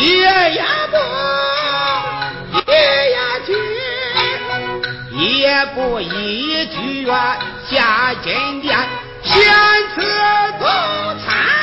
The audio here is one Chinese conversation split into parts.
一言不一言去一不一句啊下金殿先吃早餐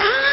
ah!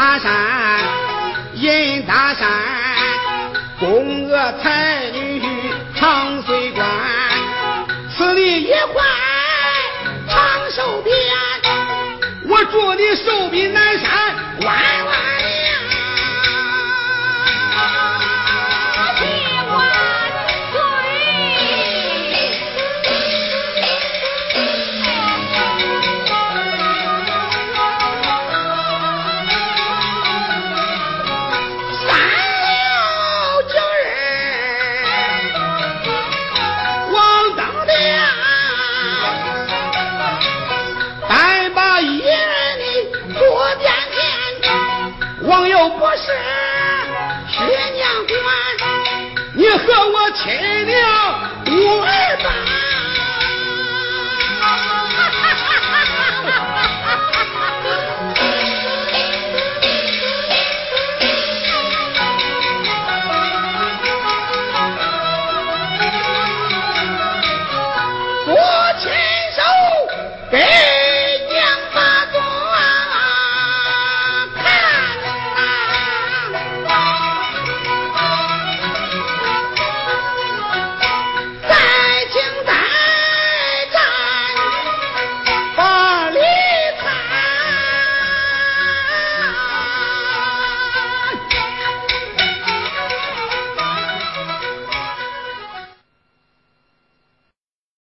大山人大山，恭我才女长水官，赐你一块长寿匾，我祝你寿比南山。是爹娘管，你和我亲娘无二等。